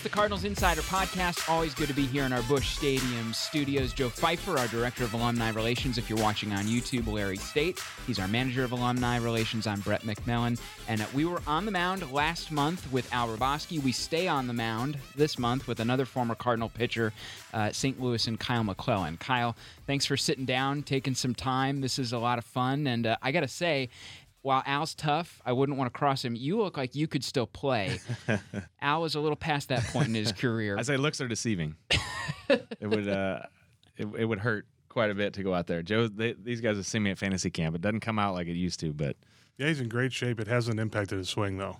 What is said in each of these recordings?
It's the Cardinals Insider Podcast. Always good to be here in our Busch Stadium studios. Joe Pfeiffer, our Director of Alumni Relations. If you're watching on YouTube, Larry State. He's our Manager of Alumni Relations. I'm Brett McMillan. And uh, we were on the mound last month with Al Hrabosky. We stay on the mound this month with another former Cardinal pitcher, uh, St. Louis, and Kyle McClellan. Kyle, thanks for sitting down, taking some time. This is a lot of fun. And uh, I got to say, while Al's tough, I wouldn't want to cross him. You look like you could still play. Al is a little past that point in his career. I say looks are deceiving. it would uh, it, it would hurt quite a bit to go out there. Joe, they, these guys have seen me at fantasy camp. It doesn't come out like it used to, but Yeah, he's in great shape. It hasn't impacted his swing though.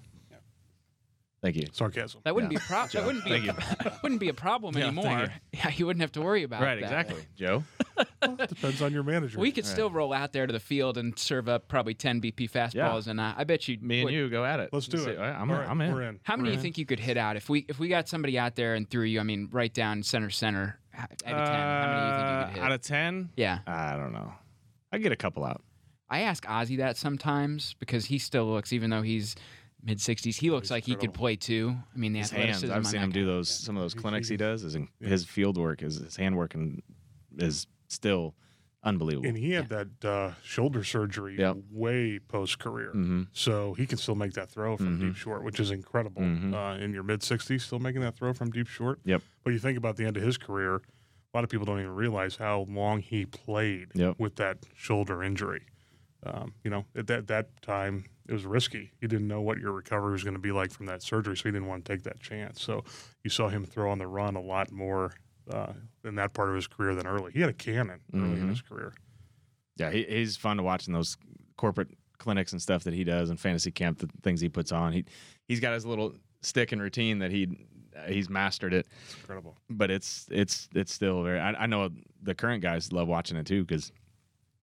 Thank you. Sarcasm. That wouldn't be a problem. That wouldn't be a, Thank wouldn't be a problem Yeah, anymore. thank Yeah, you wouldn't have to worry about it. Right, that. exactly, Joe. Depends on your manager. We could still roll out there to the field and serve up probably ten BP fastballs, and uh, I bet you. Me and you go at it. Let's do See- it. I'm, All right, I'm in. We're in. How many do you think you could hit out if we if we got somebody out there and threw you? I mean, right down center center out of ten. how many do you think you could hit? Uh, Out of ten, yeah, I don't know. I get a couple out. I ask Ozzie that sometimes because he still looks, even though he's mid 60s, he looks He's like he could play too. I mean, the His hands. I've on seen him do guy. those. Some of those He's- clinics he does. Is in, yeah. his field work, his, his hand work, and is still unbelievable. And he had that uh, shoulder surgery Yep. way post career. hmm So he can still make that throw from Mhm. deep short, which is incredible. Mhm. Uh, in your mid 60s, still making that throw from deep short. Yep. But you think about the end of his career, a lot of people don't even realize how long he played Yep. with that shoulder injury. Um, you know, at that, that time, it was risky. You didn't know what your recovery was going to be like from that surgery, so he didn't want to take that chance. So you saw him throw on the run a lot more uh, in that part of his career than early. He had a cannon early in Mhm. his career. Yeah, he, he's fun to watch in those corporate clinics and stuff that he does and fantasy camp. The things he puts on. He he's got his little stick and routine that he he's mastered it. It's incredible. But it's it's it's still very. I, I know the current guys love watching it too because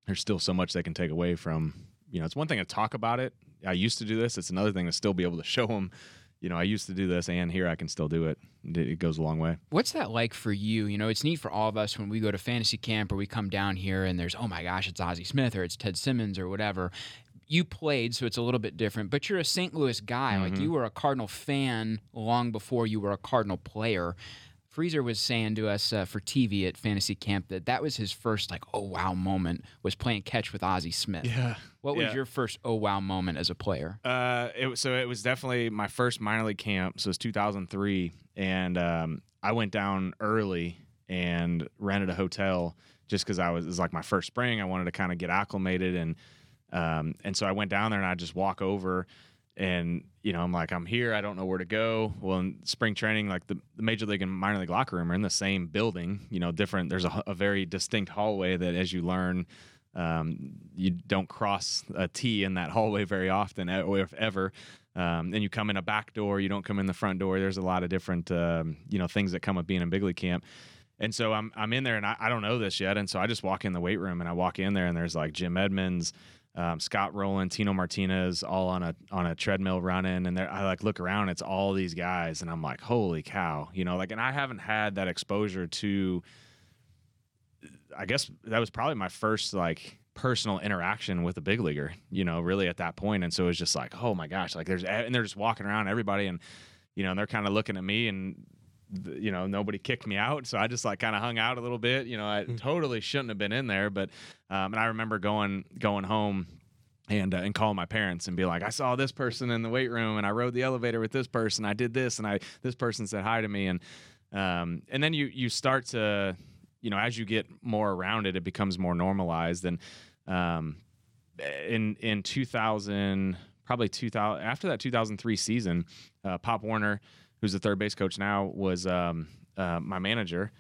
there's still so much they can take away from. You know, it's one thing to talk about it. I used to do this. It's another thing to still be able to show them. You know, I used to do this, and here I can still do it. It goes a long way. What's that like for you? You know, it's neat for all of us when we go to fantasy camp or we come down here and there's, oh my gosh, it's Ozzie Smith or it's Ted Simmons or whatever. You played, so it's a little bit different, but you're a St. Louis guy. Like Mhm. you were a Cardinal fan long before you were a Cardinal player. Freezer was saying to us uh, for TV at fantasy camp that that was his first like oh wow moment was playing catch with Ozzie Smith. Yeah. What was Yeah. your first oh wow moment as a player? Uh, it was so it was definitely my first minor league camp. So it was 2003, and um, I went down early and rented a hotel just because I was it was like my first spring. I wanted to kind of get acclimated, and um, and so I went down there and I just walk over, and you know I'm like I'm here. I don't know where to go. Well, in spring training, like the, the major league and minor league locker room are in the same building. You know, different. There's a, a very distinct hallway that as you learn um, you don't cross a T in that hallway very often, or if ever. Um, and you come in a back door, you don't come in the front door. There's a lot of different, um, you know, things that come with being in big league camp. And so I'm I'm in there and I, I don't know this yet. And so I just walk in the weight room and I walk in there and there's like Jim Edmonds, um, Scott Rolen, Tino Martinez, all on a on a treadmill running. And I like look around, it's all these guys, and I'm like, holy cow, you know, like, and I haven't had that exposure to I guess that was probably my first like personal interaction with a big leaguer, you know, really at that. And so it was just like, oh my gosh, like there's, and they're just walking around everybody and, you know, and they're kind of looking at me and, you know, nobody kicked me out. So I just like kind of hung out a little bit, you know, I totally shouldn't have been in there. But, um, and I remember going, going home and, uh, and calling my parents and be like, I saw this person in the weight room and I rode the elevator with this person. I did this and I, this person said hi to me. And, um, and then you, you start to, you know, as you get more around it, it becomes more normalized. And um, in in 2000, probably 2000, after that 2003 season, uh, Pop Warner, who's the third base coach now, was um, uh, my manager,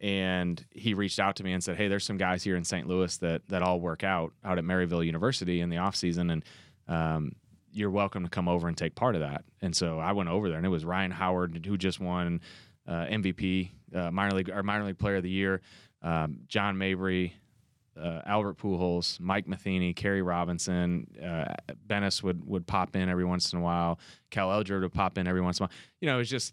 and he reached out to me and said, "Hey, there's some guys here in St. Louis that that all work out out at Maryville University in the off season, and um, you're welcome to come over and take part of that." And so I went over there, and it was Ryan Howard who just won uh, MVP uh, minor league or minor league player of the year. Um, John Mabry, uh, Albert Pujols, Mike Matheny, Kerry Robinson, uh, Benes would would pop in every once in a while. Cal Eldred would pop in every once in a while. You know, it was just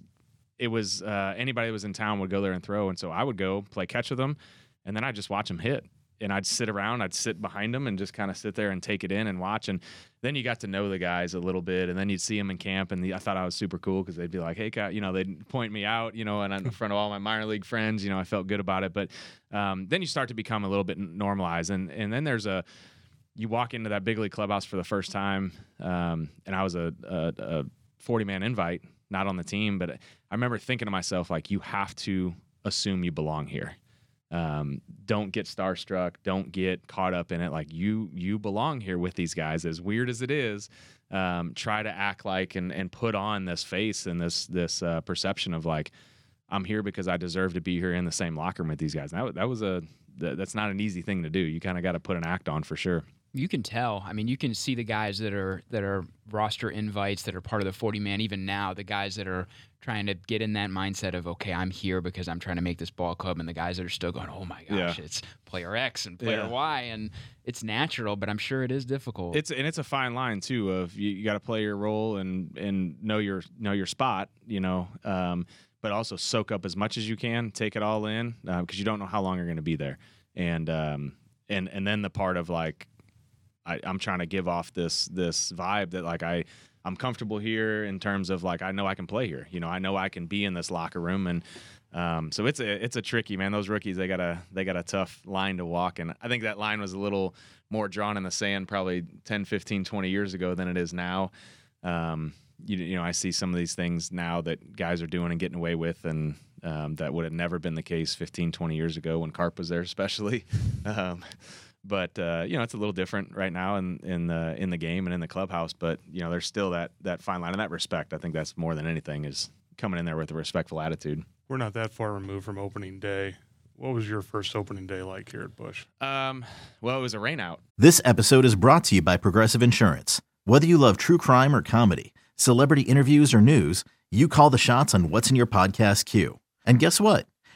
it was uh, anybody that was in town would go there and throw, and so I would go play catch with them, and then I just watch them hit and I'd sit around, I'd sit behind them and just kind of sit there and take it in and watch. And then you got to know the guys a little bit, and then you'd see them in camp, and the, I thought I was super cool because they'd be like, "Hey, guy," you know, they'd point me out, you know, and in front of all my minor league friends, you know, I felt good about it. But um, then you start to become a little bit normalized, and and then there's a you walk into that big league clubhouse for the first time, um, and I was a, a, a 40 man invite, not on the team, but I remember thinking to myself like, you have to assume you belong here. Um, don't get starstruck. Don't get caught up in it. Like you you belong here with these guys as weird as it is um, try to act like and, and put on this face and this this uh, perception of like i'm here because i deserve to be here in the same locker room with these guys. And that, that was a that's not an easy thing to do. You kind of got to put an act on for sure you can tell. I mean, you can see the guys that are that are roster invites that are part of the 40 man even now, the guys that are trying to get in that mindset of okay, I'm here because I'm trying to make this ball club and the guys that are still going, "Oh my gosh, yeah. it's player X and player yeah. Y." And it's natural, but I'm sure it is difficult. It's and it's a fine line too of you, you got to play your role and and know your know your spot, you know. Um, but also soak up as much as you can, take it all in because uh, you don't know how long you're going to be there. And um, and and then the part of like I, I'm trying to give off this this vibe that like I I'm comfortable here in terms of like I know I can play here. You know, I know I can be in this locker room and um, so it's a it's a tricky man. Those rookies they got a they got a tough line to walk and I think that line was a little more drawn in the sand probably 10, 15, 20 years ago than it is now. Um, you, you know, I see some of these things now that guys are doing and getting away with and um, that would have never been the case 15, 20 years ago when Carp was there, especially. But uh, you know it's a little different right now in in the in the game and in the clubhouse. But you know there's still that that fine line and that respect. I think that's more than anything is coming in there with a respectful attitude. We're not that far removed from opening day. What was your first opening day like here at Busch? Um, well, it was a rainout. This episode is brought to you by Progressive Insurance. Whether you love true crime or comedy, celebrity interviews or news, you call the shots on what's in your podcast queue. And guess what?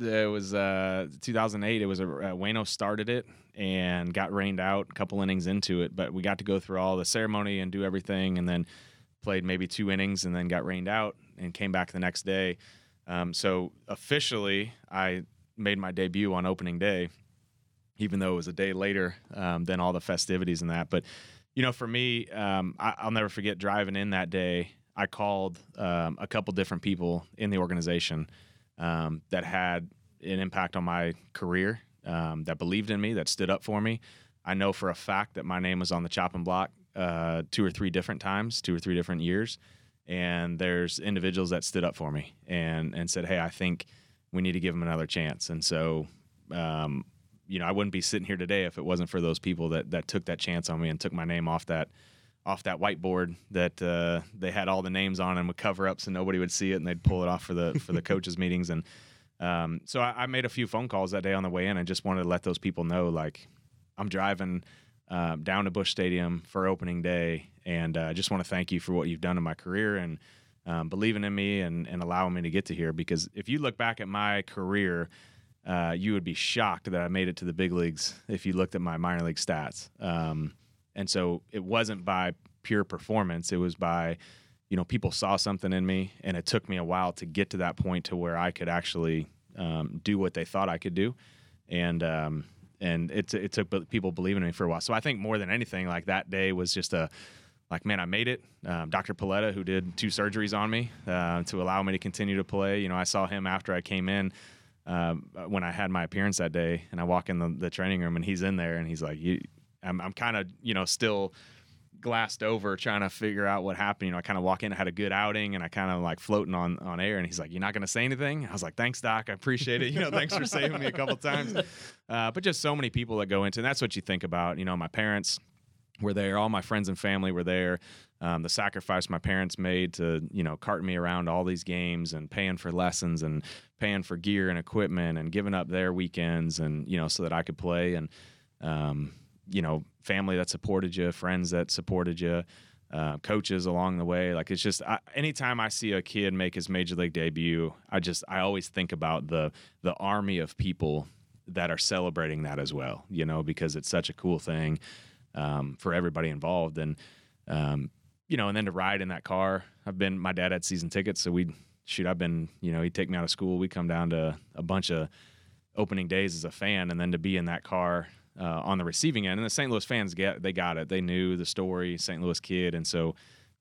It was uh, 2008. It was a, uh, Wayno started it and got rained out a couple innings into it. But we got to go through all the ceremony and do everything, and then played maybe two innings and then got rained out and came back the next day. Um, so officially, I made my debut on opening day, even though it was a day later um, than all the festivities and that. But you know, for me, um, I, will never forget driving in that day. I called um, a couple different people in the organization um, that had an impact on my career um, that believed in me, that stood up for me. I know for a fact that my name was on the chopping block uh, two or three different times, two or three different years. And there's individuals that stood up for me and and said, "Hey, I think we need to give him another chance." And so, um, you know, I wouldn't be sitting here today if it wasn't for those people that that took that chance on me and took my name off that off that whiteboard that uh, they had all the names on and would cover up so nobody would see it, and they'd pull it off for the for the coaches meetings and um, so I, I, made a few phone calls that day on the way in. I just wanted to let those people know, like, I'm driving um, down to Busch Stadium for opening day, and I uh, just want to thank you for what you've done in my career and um, believing in me and, and allowing me to get to here. Because if you look back at my career, uh, you would be shocked that I made it to the big leagues if you looked at my minor league stats. Um, and so it wasn't by pure performance; it was by you know, people saw something in me, and it took me a while to get to that point to where I could actually um, do what they thought I could do, and um, and it it took people believing in me for a while. So I think more than anything, like that day was just a like, man, I made it. Um, Dr. Paletta, who did two surgeries on me uh, to allow me to continue to play, you know, I saw him after I came in. Um, when I had my appearance that day, and I walk in the, the training room, and he's in there, and he's like, "You, I'm, I'm kind of, you know, still glassed over trying to figure out what happened. You know, I kind of walk in, I had a good outing, and I kind of like floating on on air. And he's like, "You're not going to say anything?" I was like, "Thanks, Doc. I appreciate it. You know, thanks for saving me a couple times." Uh, but just so many people that go into, and that's what you think about. You know, my parents. were there. All my friends and family were there. Um, the sacrifice my parents made to you know cart me around all these games and paying for lessons and paying for gear and equipment and giving up their weekends and you know so that I could play and um, you know family that supported you, friends that supported you. Uh, coaches along the way, like it's just I, anytime I see a kid make his major league debut, I just I always think about the the army of people that are celebrating that as well. You know, because it's such a cool thing um, for everybody involved, and um, you know, and then to ride in that car. I've been my dad had season tickets, so we shoot. I've been you know he'd take me out of school. We come down to a bunch of opening days as a fan, and then to be in that car uh, on the receiving end. And the St. Louis fans get they got it. They knew the story, St. Louis kid, and so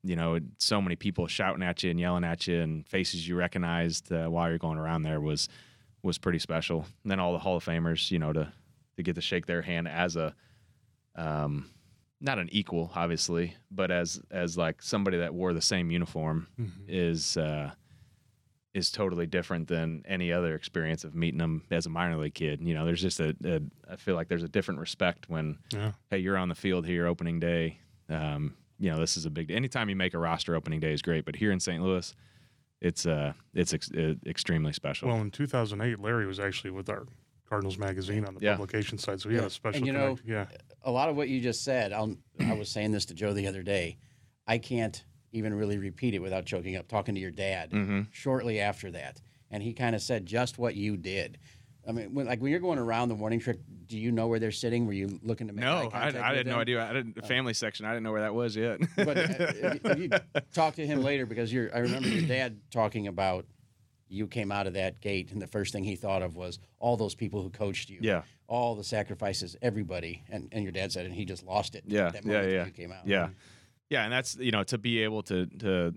you know so many people shouting at you and yelling at you and faces you recognized uh, while you're going around there was was pretty special. And then all the Hall of Famers, you know, to to get to shake their hand as a um, not an equal, obviously, but as as like somebody that wore the same uniform Mm-hmm. is uh, is totally different than any other experience of meeting them as a minor league kid. You know, there's just a, a I feel like there's a different respect when Yeah. hey, you're on the field here opening day. Um, you know, this is a big day. Anytime you make a roster opening day is great, but here in St. Louis, it's uh it's ex- uh, extremely special. Well, in 2008, Larry was actually with our Cardinals magazine on the Yeah. publication side, so he Yeah. had a special And you know, yeah. a lot of what you just said, I'll, I was saying this to Joe the other day. I can't even really repeat it without choking up. Talking to your dad Mm-hmm. shortly after that, and he kind of said just what you did. I mean, when, like when you're going around the warning track, do you know where they're sitting? Were you looking to make no, I, I had no idea. I didn't the family section. I didn't know where that was yet. But uh, if you talk to him later, because you're, I remember your dad talking about you came out of that gate, and the first thing he thought of was all those people who coached you. Yeah. All the sacrifices, everybody, and, and your dad said, and he just lost it. Yeah, That yeah, moment that yeah. You came out. Yeah, yeah, and that's you know to be able to to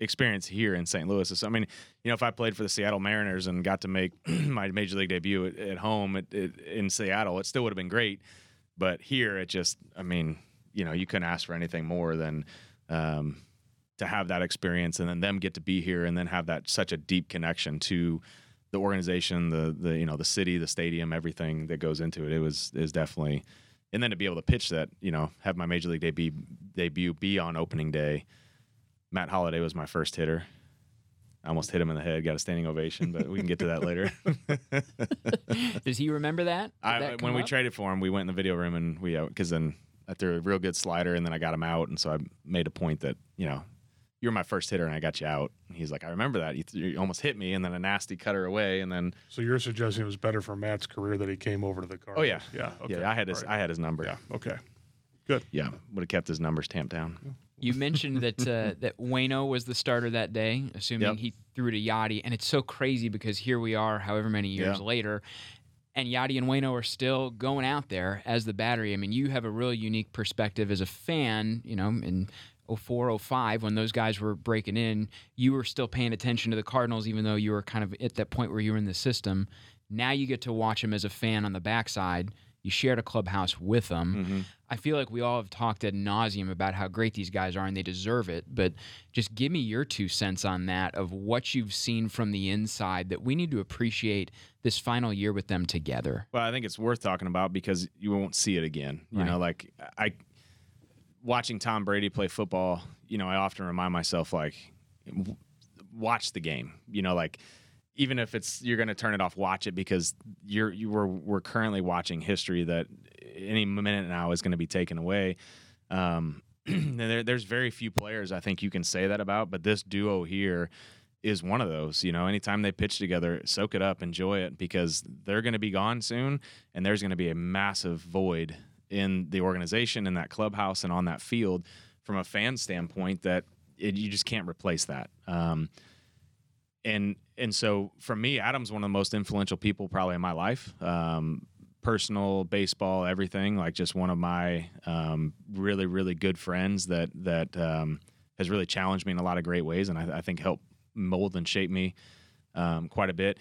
experience here in St. Louis. is- I mean, you know, if I played for the Seattle Mariners and got to make my major league debut at, at home at, at, in Seattle, it still would have been great. But here, it just, I mean, you know, you couldn't ask for anything more than um, to have that experience, and then them get to be here, and then have that such a deep connection to the organization, the the you know the city, the stadium, everything that goes into it. It was is definitely and then to be able to pitch that, you know, have my major league debut debut be on opening day. Matt Holliday was my first hitter. I almost hit him in the head, got a standing ovation, but we can get to that later. Does he remember that? I, that when we up? traded for him, we went in the video room and we uh, because then I threw a real good slider and then I got him out, and so I made a point that you know you were my first hitter and I got you out. And he's like, I remember that you, th- you almost hit me, and then a nasty cutter away, and then So you're suggesting it was better for Matt's career that he came over to the Cardinals? oh yeah, yeah, okay. yeah, I had his All right. I had his number. yeah, okay, good. yeah, would have kept his numbers tamped down. You mentioned that uh, that Wayno was the starter that day, assuming Yep. he threw to Yadi, and it's so crazy because here we are, however many years Yeah. later, and Yadi and Wayno are still going out there as the battery. I mean, you have a real unique perspective as a fan. You know, in 04, 05, when those guys were breaking in, you were still paying attention to the Cardinals, even though you were kind of at that point where you were in the system. Now you get to watch them as a fan on the backside. You shared a clubhouse with them. Mm-hmm. I feel like we all have talked ad nauseum about how great these guys are and they deserve it. But just give me your two cents on that of what you've seen from the inside that we need to appreciate this final year with them together. Well, I think it's worth talking about because you won't see it again. You know, like I watching Tom Brady play football, you know, I often remind myself like w- watch the game. You know, like even if it's you're going to turn it off, watch it because you're you were we're currently watching history that any minute now is going to be taken away. Um, there, there's very few players I think you can say that about, but this duo here is one of those. You know, anytime they pitch together, soak it up, enjoy it because they're going to be gone soon, and there's going to be a massive void in the organization, in that clubhouse, and on that field from a fan standpoint that it, you just can't replace that. Um, and and so for me, Adam's one of the most influential people probably in my life. Um, personal, baseball, everything. Like just one of my um, really really good friends that that um, has really challenged me in a lot of great ways, and I, I think helped mold and shape me um, quite a bit.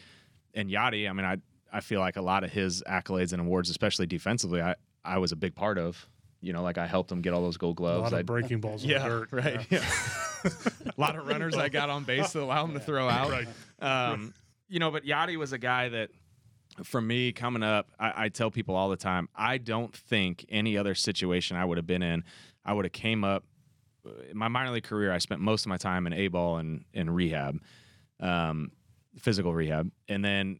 And Yadi, I mean, I I feel like a lot of his accolades and awards, especially defensively, I I was a big part of. You know, like I helped him get all those gold gloves. A gloves. lot I- of breaking balls in yeah, the dirt. right. Yeah. a lot of runners I got on base to allow him to throw out. Right. Um, you know, but Yadi was a guy that for me coming up, I, I tell people all the time, I don't think any other situation I would have been in, I would have came up. In my minor league career, I spent most of my time in A ball and in rehab, um, physical rehab, and then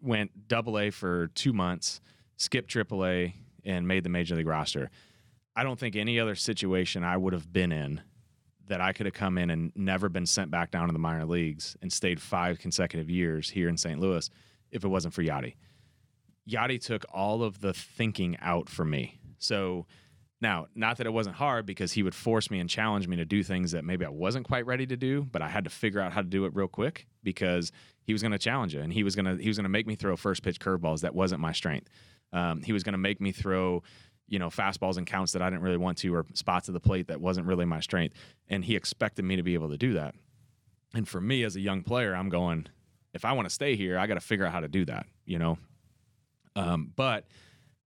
went double A for two months, skipped triple A, and made the major league roster. I don't think any other situation I would have been in that I could have come in and never been sent back down to the minor leagues and stayed five consecutive years here in St. Louis if it wasn't for Yadi. Yadi took all of the thinking out for me. So now, not that it wasn't hard because he would force me and challenge me to do things that maybe I wasn't quite ready to do, but I had to figure out how to do it real quick because he was going to challenge it and he was going to he was going to make me throw first pitch curveballs that wasn't my strength. Um, he was going to make me throw you know fastballs and counts that I didn't really want to or spots of the plate that wasn't really my strength and he expected me to be able to do that. And for me as a young player, I'm going if I want to stay here, I got to figure out how to do that, you know. Um, but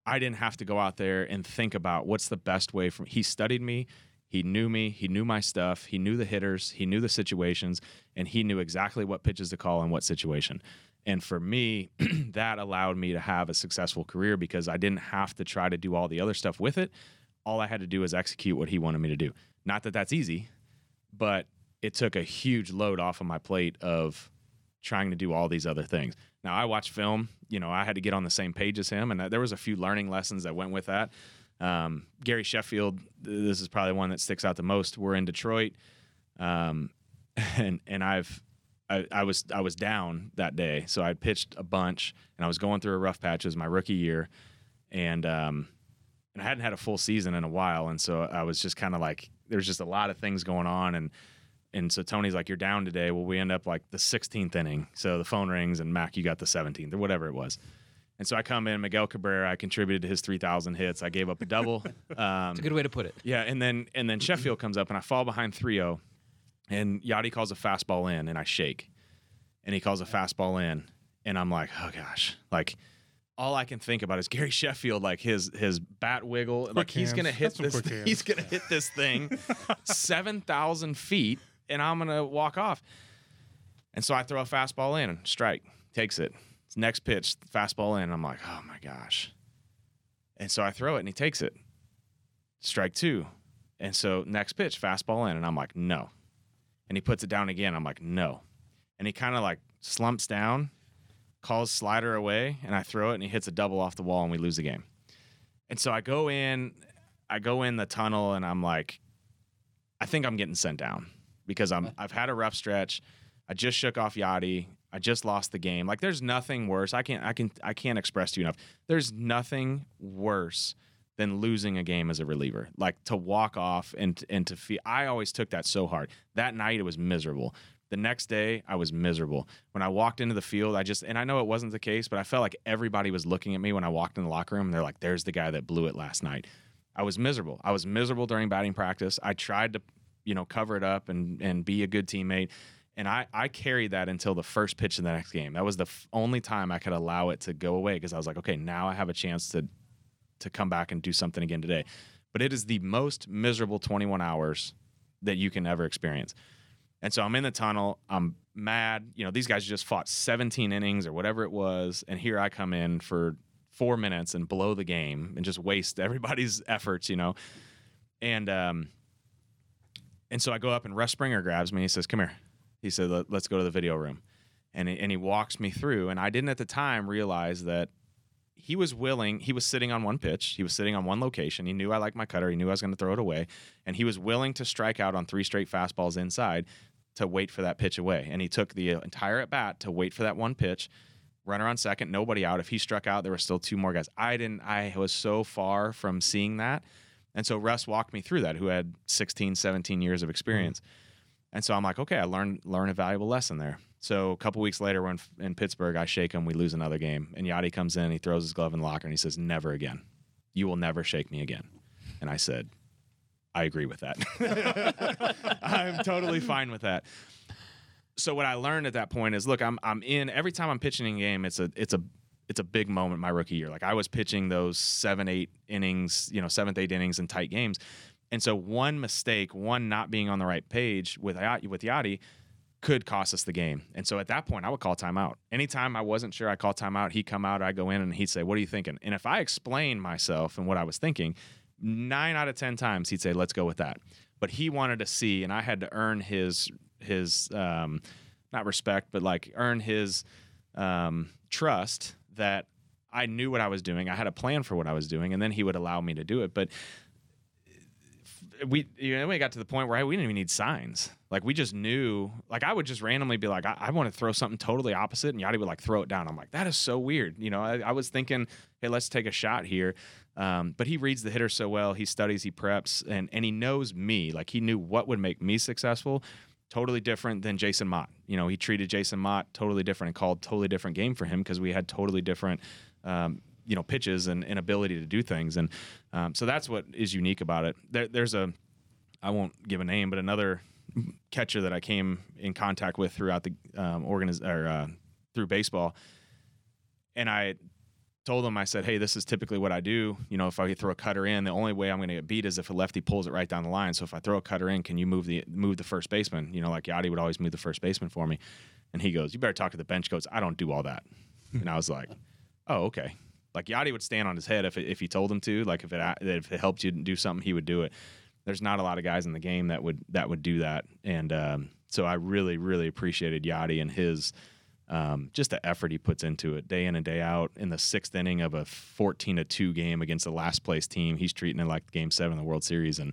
I didn't have to go out there and think about what's the best way from he studied me, he knew me, he knew my stuff, he knew the hitters, he knew the situations, and he knew exactly what pitches to call in what situation. And for me, that allowed me to have a successful career because I didn't have to try to do all the other stuff with it. All I had to do was execute what he wanted me to do. Not that that's easy, but it took a huge load off of my plate of trying to do all these other things. Now I watch film, you know, I had to get on the same page as him, and there was a few learning lessons that went with that. Um, Gary Sheffield, this is probably one that sticks out the most. We're in Detroit, um, and and I've I, I, was I was down that day, so I pitched a bunch, and I was going through a rough patch. It was my rookie year, and um, and I hadn't had a full season in a while, and so I was just kind of like there's just a lot of things going on, and and so Tony's like, "You're down today." Well, we end up like the 16th inning, so the phone rings, and Mac, you got the 17th or whatever it was. And so I come in, Miguel Cabrera. I contributed to his 3,000 hits. I gave up a double. Um, It's a good way to put it. yeah, and then and then Sheffield comes up, and I fall behind 3-0, and Yadi calls a fastball in, and I shake, and he calls a fastball in, and I'm like, oh gosh, like all I can think about is Gary Sheffield, like his his bat wiggle, like he's gonna hit That's this, quick he's gonna hit this thing seven thousand feet, and I'm gonna walk off. And so I throw a fastball in, strike, takes it. It's next pitch, fastball in. And I'm like, oh my gosh. And so I throw it, and he takes it. Strike two. And so next pitch, fastball in, and I'm like, no. And he puts it down again. I'm like, no. And he kind of like slumps down, calls slider away, and I throw it, and he hits a double off the wall, and we lose the game. And so I go in, I go in the tunnel, and I'm like, I think I'm getting sent down because I'm I've had a rough stretch. I just shook off Yadi. I just lost the game. Like there's nothing worse. I can't I can I can't express to you enough. There's nothing worse than losing a game as a reliever. Like to walk off and and to feel I always took that so hard. That night it was miserable. The next day I was miserable. When I walked into the field, I just and I know it wasn't the case, but I felt like everybody was looking at me when I walked in the locker room and they're like, there's the guy that blew it last night. I was miserable. I was miserable during batting practice. I tried to, you know, cover it up and and be a good teammate. And I, I carried that until the first pitch of the next game. That was the f- only time I could allow it to go away because I was like, okay, now I have a chance to to come back and do something again today. But it is the most miserable 21 hours that you can ever experience. And so I'm in the tunnel. I'm mad. You know, these guys just fought 17 innings or whatever it was. And here I come in for four minutes and blow the game and just waste everybody's efforts, you know. And um, and so I go up and Russ Springer grabs me. He says, "Come here." He said, "Let- "Let's go to the video room." And he, and he walks me through. And I didn't at the time realize that he was willing. He was sitting on one pitch. He was sitting on one location. He knew I liked my cutter. He knew I was going to throw it away, and he was willing to strike out on three straight fastballs inside to wait for that pitch away. And he took the entire at bat to wait for that one pitch. Runner on second, nobody out. If he struck out, there were still two more guys. I didn't. I was so far from seeing that, and so Russ walked me through that. Who had 16, 17 years of mm-hmm. experience. And so I'm like, okay, I learned learn a valuable lesson there. So a couple weeks later, when in Pittsburgh, I shake him, we lose another game, and Yadi comes in, he throws his glove in the locker, and he says, "Never again. You will never shake me again." And I said, "I agree with that. I'm totally fine with that." So what I learned at that point is, look, I'm I'm in every time I'm pitching in a game, it's a it's a it's a big moment my rookie year. Like I was pitching those seven, eight innings, you know, seventh, eight innings in tight games. And so one mistake, one not being on the right page with with Yadi could cost us the game. And so at that point, I would call timeout. Anytime I wasn't sure, I call timeout. He'd come out, I'd go in, and he'd say, "What are you thinking?" And if I explained myself and what I was thinking, nine out of ten times he'd say, "Let's go with that." But he wanted to see, and I had to earn his his um, not respect, but like earn his um, trust that I knew what I was doing. I had a plan for what I was doing, and then he would allow me to do it. But we you know we got to the point where we didn't even need signs. Like we just knew. Like I would just randomly be like, I, I want to throw something totally opposite, and Yadi would like throw it down. I'm like, that is so weird. You know, I, I was thinking, hey, let's take a shot here. Um, but he reads the hitter so well. He studies, he preps, and and he knows me. Like he knew what would make me successful. Totally different than Jason Motte. You know, he treated Jason Motte totally different and called totally different game for him because we had totally different. Um, you know pitches and, and ability to do things and um, so that's what is unique about it there, there's a i won't give a name but another catcher that i came in contact with throughout the um, organiz- or uh, through baseball and i told him i said hey this is typically what i do. You know if i throw a cutter in the only way i'm going to get beat is if a lefty pulls it right down the line. So if i throw a cutter in can you move the move the first baseman? You know like yadi would always move the first baseman for me. And he goes you better talk to the bench coach. I don't do all that. And i was like oh okay. Like Yadi would stand on his head if it, if he told him to. Like if it if it helped you do something, he would do it. There's not a lot of guys in the game that would that would do that, and um, so I really really appreciated Yadi and his um, just the effort he puts into it day in and day out. In the sixth inning of a 14 to two game against the last place team, he's treating it like Game Seven of the World Series, and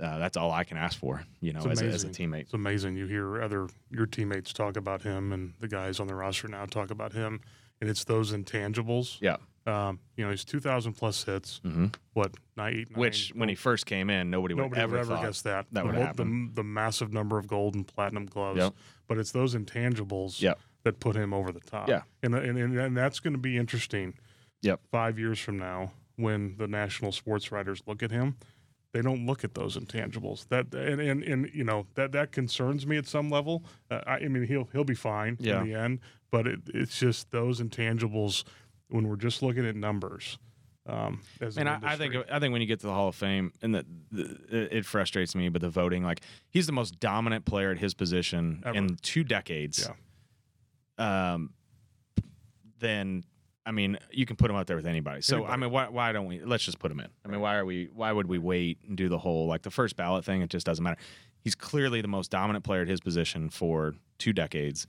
uh, that's all I can ask for. You know, as a, as a teammate. It's amazing. You hear other your teammates talk about him, and the guys on the roster now talk about him, and it's those intangibles. Yeah. Um, you know, he's 2,000 plus hits. Mhm. What, nine, nine, Which when he first came in, nobody would nobody ever would ever guess that. that the, would happen. The, the massive number of gold and platinum gloves. Yep. But it's those intangibles Yep. That put him over the top. Yeah. And, and, and, and that's going to be interesting Yep. five years from now when the national sports writers look at him. They don't look at those intangibles. That and, and, and you know that that concerns me at some level. Uh, I, I mean he'll he'll be fine Yeah. in the end, but it, it's just those intangibles when we're just looking at numbers. Um, as And an I, I think. I think when you get to the Hall of Fame, and the, the it frustrates me, but the voting, like he's the most dominant player at his position Ever. in two decades. Um, then I mean, you can put him out there with anybody. So I mean, why why don't we? Let's just put him in. I mean, why are we? Why would we wait and do the whole like the first ballot thing? It just doesn't matter. He's clearly the most dominant player at his position for two decades.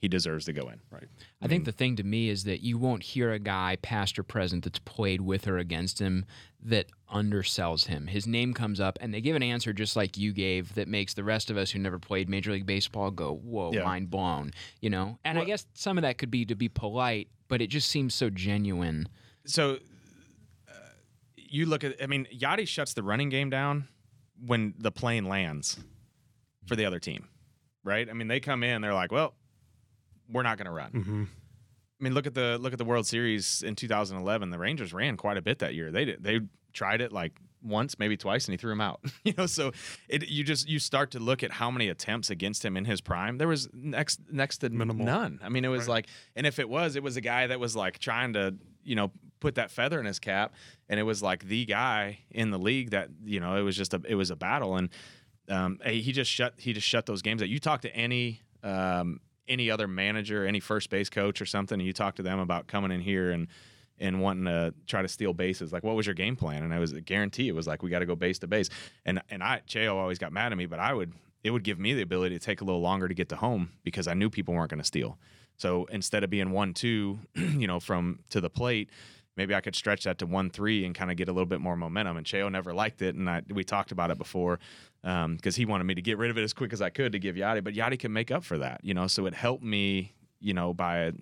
He deserves to go in. right. I think the thing to me is that you won't hear a guy, past or present, that's played with or against him that undersells him. His name comes up, and they give an answer just like you gave that makes the rest of us who never played Major League Baseball go, "Whoa, Yeah. mind blown!" You know. And I guess some of that could be to be polite, but it just seems so genuine. so uh, you look at I mean Yadi shuts the running game down when the plane lands for the other team. Right? I mean they come in they're like, "Well, we're not going to run." hmm I mean, look at the look at the World Series in 2011. The Rangers ran quite a bit that year. They did, they tried it like once, maybe twice, and he threw him out. you know, so it you just you start to look at how many attempts against him in his prime. There was next next to Minimal. none. I mean, it was Right. like, and if it was, it was a guy that was like trying to you know put that feather in his cap, and it was like the guy in the league that you know it was just a it was a battle, and um, he he just shut he just shut those games out. You talk to any um, any other manager, any first base coach or something, and you talk to them about coming in here and and wanting to try to steal bases. Like, what was your game plan? And I was a guarantee it was like we got to go base to base. And and I Cheo always got mad at me, but I would it would give me the ability to take a little longer to get to home because I knew people weren't going to steal. So instead of being one two, you know, from to the plate. Maybe I could stretch that to one three and kind of get a little bit more momentum. And Cheo never liked it, and I, we talked about it before because he wanted me to get rid of it as quick as I could to give Yadi, but Yadi can make up for that, you know. So it helped me, you know, by a,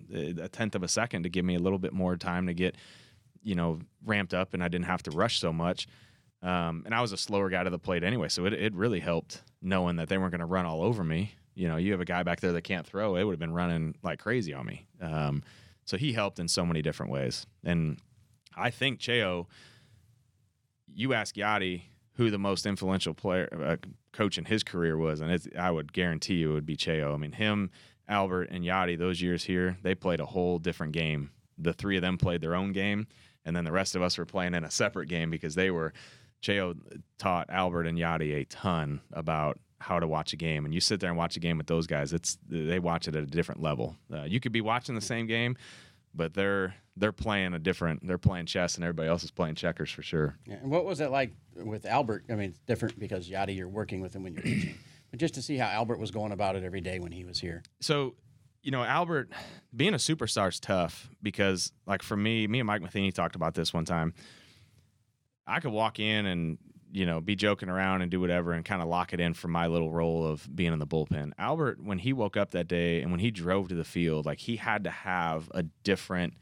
a tenth of a second to give me a little bit more time to get, you know, ramped up, and I didn't have to rush so much. Um, and I was a slower guy to the plate anyway, so it it really helped knowing that they weren't going to run all over me. You know, you have a guy back there that can't throw; it would have been running like crazy on me. Um, so he helped in so many different ways, and I think Cheo. You ask Yadi who the most influential player uh, coach in his career was, and I would guarantee you it would be Cheo. I mean, him, Albert, and Yadi. Those years here, they played a whole different game. The three of them played their own game, and then the rest of us were playing in a separate game because they were. Cheo taught Albert and Yadi a ton about how to watch a game, and you sit there and watch a game with those guys, it's they watch it at a different level. Uh, you could be watching the same game, but they're they're playing a different. They're playing chess, and everybody else is playing checkers for sure. Yeah, and what was it like with Albert? I mean, it's different because Yadi, you're working with him when you're teaching, but just to see how Albert was going about it every day when he was here. So, you know, Albert being a superstar is tough because, like, for me, me and Mike Matheny talked about this one time. I could walk in and you know be joking around and do whatever and kind of lock it in for my little role of being in the bullpen. Albert, when he woke up that day and when he drove to the field, like he had to have a different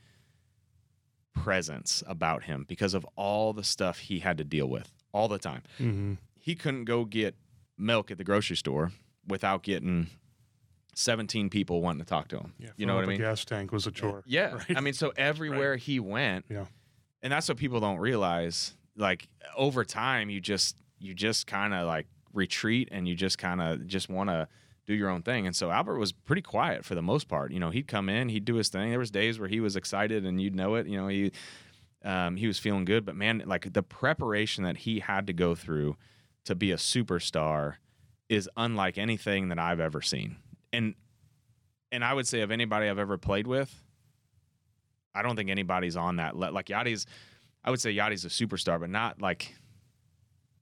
presence about him because of all the stuff he had to deal with all the time. Mm-hmm. He couldn't go get milk at the grocery store without getting 17 people wanting to talk to him. Yeah, you know what I mean? gas tank was a chore. Yeah. right? I mean, so everywhere he went, yeah. and that's what people don't realize. Like over time, you just you just kind of like retreat and you just kind of just want to do your own thing. And so Albert was pretty quiet for the most part. You know, he'd come in, he'd do his thing. There was days where he was excited and you'd know it. You know, he um, he was feeling good. But man, like the preparation that he had to go through to be a superstar is unlike anything that I've ever seen. And and I would say of anybody I've ever played with, I don't think anybody's on that. le- Like Yadi's, I would say Yadi's a superstar, but not like,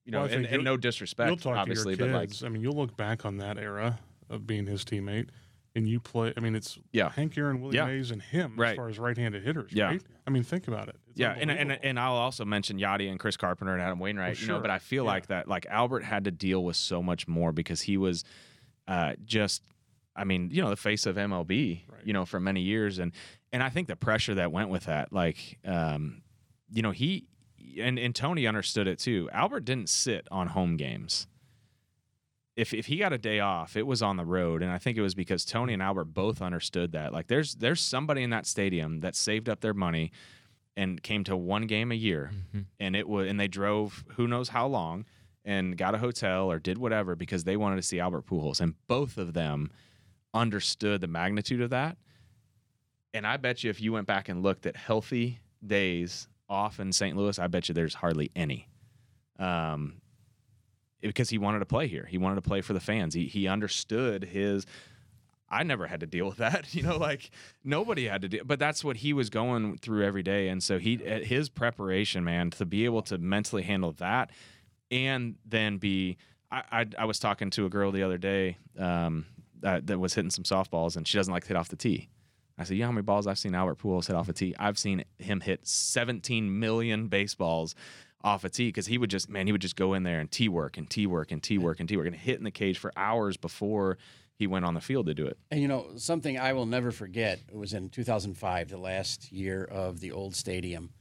you know, Well, and, and no disrespect, You'll talk obviously, to your but like. I mean, you'll look back on that era of being his teammate, and you play. I mean, it's Yeah. Hank Aaron, Willie Yeah. Mays, and him Right. as far as right-handed hitters. Yeah. Right? I mean, think about it. It's yeah, and, and and I'll also mention Yadi and Chris Carpenter and Adam Wainwright, Well, you know, but I feel Yeah. like that, like Albert had to deal with so much more because he was uh, just, I mean, you know, the face of MLB, Right. you know, for many years, and and I think the pressure that went with that, like, um, you know, he and and Tony understood it too. Albert didn't sit on home games. If if he got a day off, it was on the road, and I think it was because Tony and Albert both understood that. Like, there's there's somebody in that stadium that saved up their money and came to one game a year, mm-hmm. and it was and they drove who knows how long and got a hotel or did whatever because they wanted to see Albert Pujols, and both of them understood the magnitude of that. And I bet you if you went back and looked at healthy days off in St. Louis, I bet you there's hardly any. Um, because he wanted to play here. He wanted to play for the fans. He he understood his I never had to deal with that, you know, like nobody had to do but that's what he was going through every day and so he his preparation, man, to be able to mentally handle that and then be I I, I was talking to a girl the other day um, that, that was hitting some softballs and she doesn't like to hit off the tee. I said, "You know how many balls I've seen Albert Pujols hit off a tee? I've seen him hit 17 million baseballs off a tee because he would just, man, he would just go in there and tee work and tee work and tee work and tee work and hit in the cage for hours before he went on the field to do it. And you know, something I will never forget it was in 2005, the last year of the old stadium.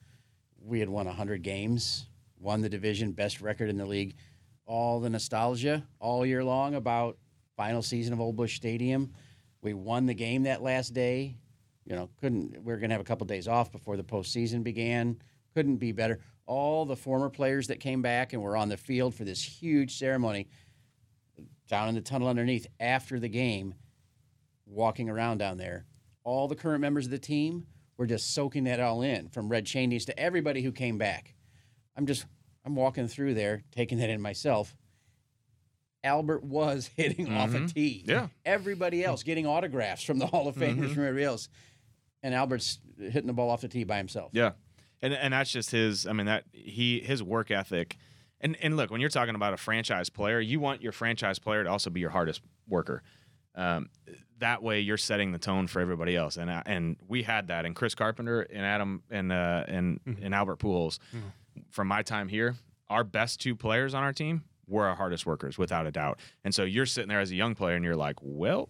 We had won 100 games, won the division, best record in the league. All the nostalgia all year long about final season of Old Busch Stadium. We won the game that last day. You know, couldn't we are going to have a couple of days off before the postseason began. Couldn't be better. All the former players that came back and were on the field for this huge ceremony down in the tunnel underneath after the game, walking around down there. All the current members of the team were just soaking that all in, from Red Schoendienst to everybody who came back. I'm just, I'm walking through there, taking that in myself. Albert was hitting off a mm-hmm. tee. Yeah. Everybody else getting autographs from the Hall of mm-hmm. Famers from everybody else. And Albert's hitting the ball off the tee by himself. Yeah, and and that's just his. I mean that he his work ethic, and and look when you're talking about a franchise player, you want your franchise player to also be your hardest worker. Um, that way you're setting the tone for everybody else, and I- and we had that. And Chris Carpenter and Adam and uh, and and Albert Pujols, from my time here, our best two players on our team were our hardest workers without a doubt. And so you're sitting there as a young player, and you're like, well.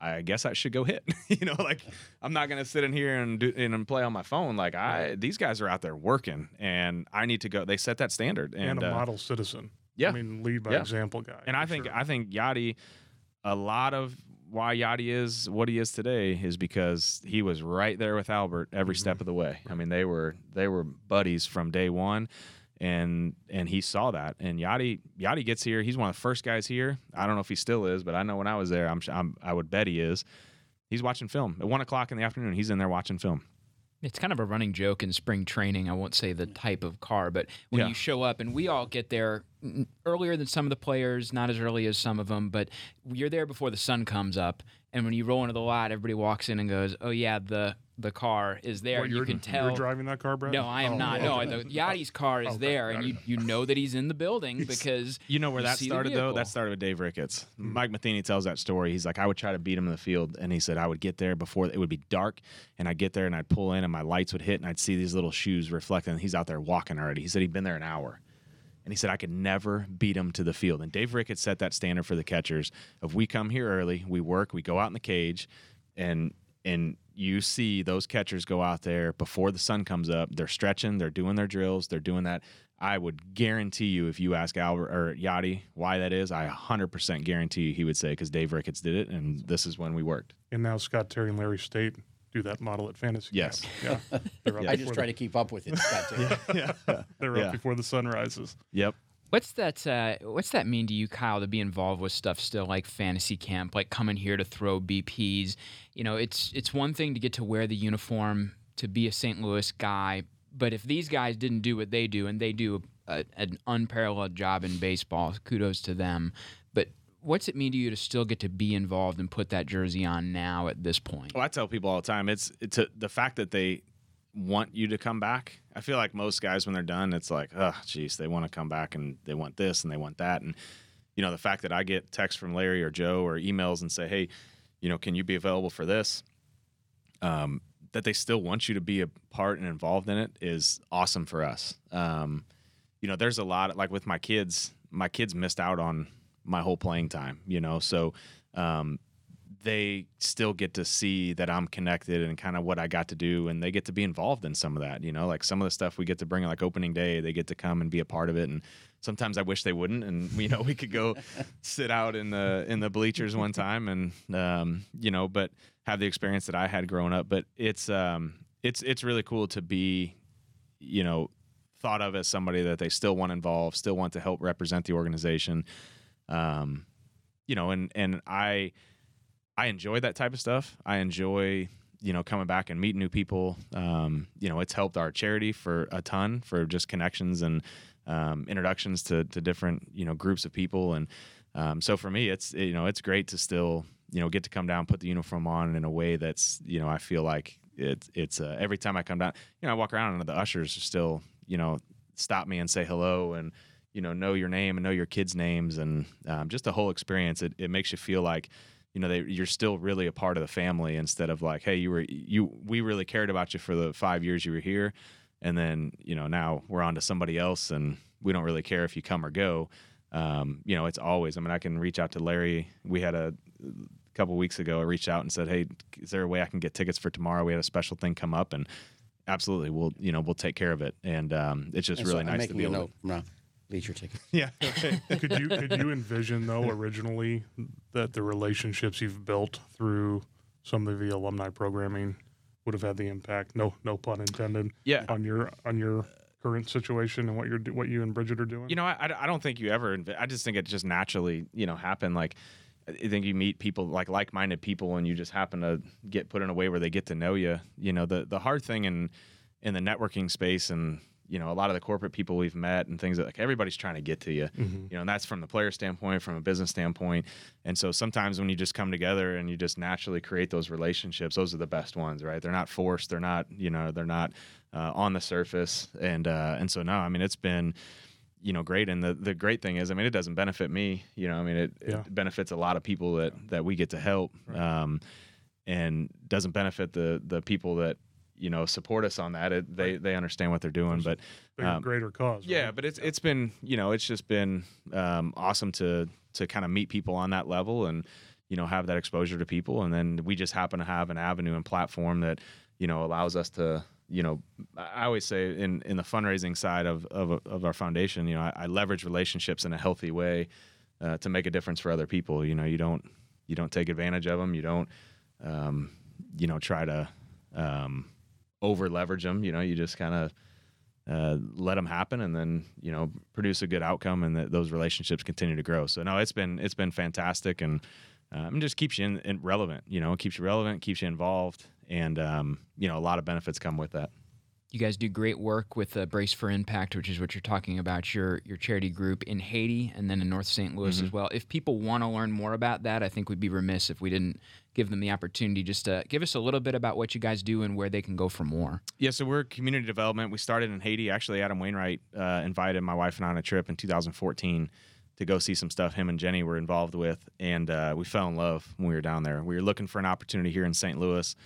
I guess I should go hit. you know, like I'm not gonna sit in here and do and play on my phone. Like I, these guys are out there working, and I need to go. They set that standard, and, and, a uh, model citizen. yeah. I mean, lead by Yeah. example guy. and I think sure. I think Yadi, a lot of why Yadi is what he is today is because he was right there with Albert every step of the way. I mean, they were they were buddies from day one, and and he saw that. And Yadi Yadi gets here. He's one of the first guys here. I don't know if he still is, but I know when I was there, I'm, I'm I would bet he is. He's watching film at one o'clock in the afternoon. He's in there watching film. It's kind of a running joke in spring training. I won't say the type of car, but when Yeah. you show up and we all get there earlier than some of the players, not as early as some of them, but you're there before the sun comes up. And when you roll into the lot, everybody walks in and goes, "Oh yeah, the the car is there." What, you can tell. You're driving that car, Brett? No, I am Oh, not. okay. No, the Yadi's car is Okay, there, and you, you know that he's in the building because You know where you that started though? That started with Dave Ricketts. Hmm. Mike Matheny tells that story. He's like, I would try to beat him in the field, and he said I would get there before it would be dark, and I'd get there and I'd pull in, and my lights would hit, and I'd see these little shoes reflecting. He's out there walking already. He said he'd been there an hour. And he said, I could never beat him to the field. And Dave Ricketts set that standard for the catchers of we come here early, we work, we go out in the cage, and and you see those catchers go out there before the sun comes up. They're stretching, they're doing their drills, they're doing that. I would guarantee you, if you ask Albert or Yadi why that is, I 100% guarantee you he would say because Dave Ricketts did it, and this is when we worked. And now Scott Terry and Larry State do that model at fantasy. Yes. camp. Yeah. They're up I just before try the- to keep up with it. Scott, too. They're Yeah. up before the sun rises. Yep. What's that? Uh, what's that mean to you, Kyle? To be involved with stuff still like fantasy camp, like coming here to throw BPs. You know, it's it's one thing to get to wear the uniform to be a St. Louis guy, but if these guys didn't do what they do, and they do a, an unparalleled job in baseball, kudos to them. But what's it mean to you to still get to be involved and put that jersey on now at this point? Well, I tell people all the time, it's it's a, the fact that they want you to come back. I feel like most guys when they're done, it's like, oh, geez, they want to come back and they want this and they want that, and you know the fact that I get texts from Larry or Joe or emails and say, hey, you know, can you be available for this? Um, that they still want you to be a part and involved in it is awesome for us. Um, you know, there's a lot like with my kids. My kids missed out on my whole playing time. You know, so um, they still get to see that I'm connected and kind of what I got to do, and they get to be involved in some of that. You know, like some of the stuff we get to bring, like opening day, they get to come and be a part of it. And sometimes I wish they wouldn't, and you know, we could go sit out in the in the bleachers one time, and um, you know, but have the experience that I had growing up. But it's um, it's it's really cool to be, you know, thought of as somebody that they still want involved, still want to help represent the organization. Um, you know, and and I I enjoy that type of stuff. I enjoy you know coming back and meeting new people. Um, you know, it's helped our charity for a ton for just connections and um, introductions to to different you know groups of people. And um, so for me, it's you know it's great to still you know get to come down, put the uniform on in a way that's you know I feel like it's it's uh, every time I come down, you know I walk around and the ushers are still you know stop me and say hello and you know know your name and know your kids' names and um, just the whole experience. It, it makes you feel like you know they, you're still really a part of the family instead of like hey you were you we really cared about you for the five years you were here and then you know now we're on to somebody else and we don't really care if you come or go um, you know it's always i mean i can reach out to larry we had a couple weeks ago i reached out and said hey is there a way i can get tickets for tomorrow we had a special thing come up and absolutely we'll you know we'll take care of it and um, it's just And so really I'm nice to be able. No, leisure ticket. to yeah could you could you envision though originally that the relationships you've built through some of the alumni programming would have had the impact no no pun intended Yeah. on your on your current situation and what you're what you and Bridget are doing You know, I, I don't think you ever. inv- I just think it just naturally, you know, happened. Like, I think you meet people like like-minded people, and you just happen to get put in a way where they get to know you. You know, the the hard thing in in the networking space, and you know, a lot of the corporate people we've met and things that like everybody's trying to get to you. You know, and that's from the player standpoint, from a business standpoint, and so sometimes when you just come together and you just naturally create those relationships, those are the best ones, right? They're not forced. They're not, you know, they're not uh, on the surface, and uh, and so no, I mean, it's been you know great and the the great thing is i mean it doesn't benefit me you know i mean it, Yeah. it benefits a lot of people that that we get to help um and doesn't benefit the the people that you know support us on that. It, they they understand what they're doing but um, greater cause yeah right? but it's it's been you know it's just been um awesome to to kind of meet people on that level and you know have that exposure to people. And then we just happen to have an avenue and platform that you know allows us to you know i always say in in the fundraising side of of, of our foundation you know I, I leverage relationships in a healthy way uh, to make a difference for other people. You know you don't you don't take advantage of them you don't um, you know try to um, over leverage them you know you just kind of uh, let them happen and then you know produce a good outcome and that those relationships continue to grow. So no it's been it's been fantastic and um, just keeps you in, in relevant you know keeps you relevant keeps you involved and um, you know a lot of benefits come with that You guys do great work with uh, Brace for Impact, which is what you're talking about, your your charity group in Haiti and then in North St. Louis Mm-hmm. as well. If people want to learn more about that, I think we'd be remiss if we didn't give them the opportunity just to give us a little bit about what you guys do and where they can go for more. Yeah, so we're community development. We started in Haiti. Actually, Adam Wainwright uh, invited my wife and I on a trip in 2014 to go see some stuff him and Jenny were involved with, and uh, we fell in love when we were down there. We were looking for an opportunity here in St. Louis,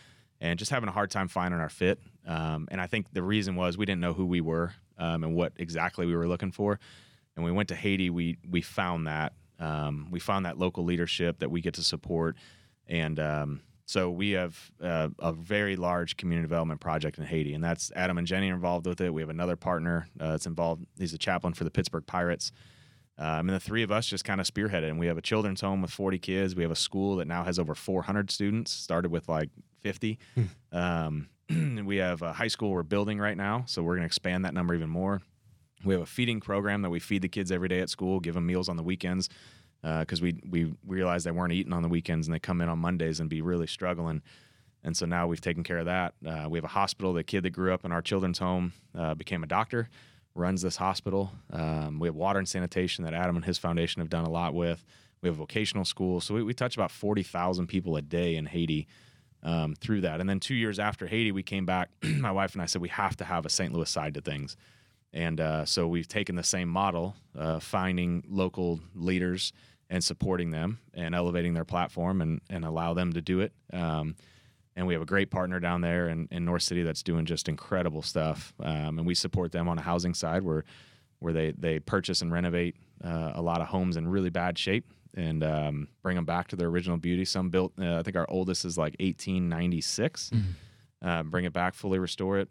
and just having a hard time finding our fit. Um, and I think the reason was we didn't know who we were um, and what exactly we were looking for. And we went to Haiti. We we found that um, we found that local leadership that we get to support, and um, so we have uh, a very large community development project in Haiti, and that's Adam and Jenny are involved with it. We have another partner uh, that's involved. He's a chaplain for the Pittsburgh Pirates. Um, and the three of us just kind of spearheaded. And we have a children's home with 40 kids. We have a school that now has over 400 students. Started with like 50. um, and we have a high school we're building right now, so we're going to expand that number even more. We have a feeding program that we feed the kids every day at school, give them meals on the weekends because we we realized they weren't eating on the weekends and they come in on Mondays and be really struggling. And so now we've taken care of that. Uh, we have a hospital. The kid that grew up in our children's home uh, became a doctor, runs this hospital. Um, we have water and sanitation that Adam and his foundation have done a lot with. We have vocational school. So we, we touch about 40,000 people a day in Haiti um, through that. And then two years after Haiti, we came back. my wife and I said, we have to have a St. Louis side to things. And uh, so we've taken the same model, uh, finding local leaders and supporting them and elevating their platform and, and allow them to do it. Um, and we have a great partner down there in, in North City that's doing just incredible stuff. Um, and we support them on the housing side where where they, they purchase and renovate uh, a lot of homes in really bad shape and um, bring them back to their original beauty. Some built, uh, I think our oldest is like 1896. Uh, bring it back, fully restore it,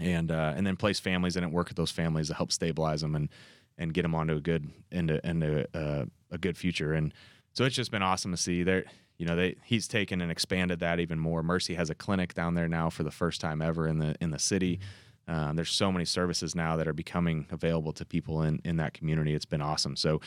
and uh, and then place families in it, work with those families to help stabilize them and and get them onto a good into into uh, a good future. And so it's just been awesome to see there. You know, they he's taken and expanded that even more. Mercy has a clinic down there now for the first time ever in the in the city. Um, there's so many services now that are becoming available to people in in that community. It's been awesome. So.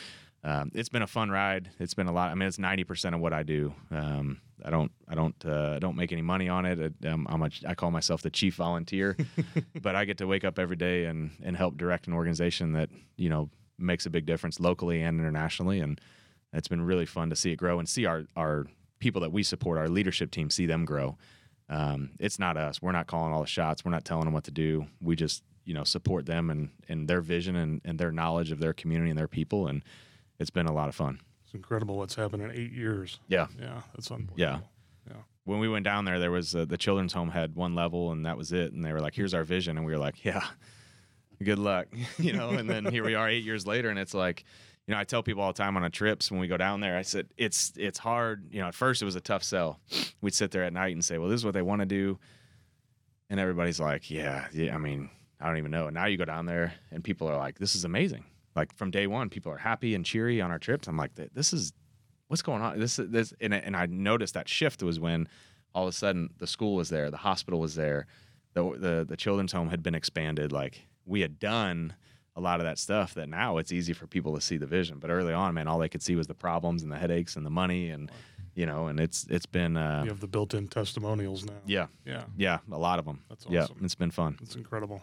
Um, it's been a fun ride. It's been a lot. I mean, it's ninety percent of what I do. Um, I don't, I don't, uh, I don't make any money on it. Um, I'm a, I call myself the chief volunteer, but I get to wake up every day and and help direct an organization that you know makes a big difference locally and internationally. And it's been really fun to see it grow and see our our people that we support, our leadership team, see them grow. Um, it's not us. We're not calling all the shots. We're not telling them what to do. We just you know support them and and their vision and and their knowledge of their community and their people and it's been a lot of fun. It's incredible what's happened in eight years. Yeah. Yeah, that's unbelievable. Yeah. Yeah. When we went down there, there was uh, the children's home had one level and that was it. And they were like, here's our vision. And we were like, yeah, good luck, you know? And then here we are eight years later. And it's like, you know, I tell people all the time on our trips when we go down there, I said, it's, it's hard. You know, at first it was a tough sell. We'd sit there at night and say, well, this is what they want to do. And everybody's like, yeah, yeah. I mean, I don't even know. And now you go down there and people are like, this is amazing. Like from day one, people are happy and cheery on our trips. I'm like, this is what's going on? This is this, and, and I noticed that shift was when all of a sudden the school was there, the hospital was there, the the, the children's home had been expanded. Like we had done a lot of that stuff that now it's easy for people to see the vision. But early on, man, all they could see was the problems and the headaches and the money and you know, and it's it's been uh, You have the built-in testimonials now. yeah, Yeah. yeah, a lot of them. That's Yeah, awesome. it's been fun. It's incredible.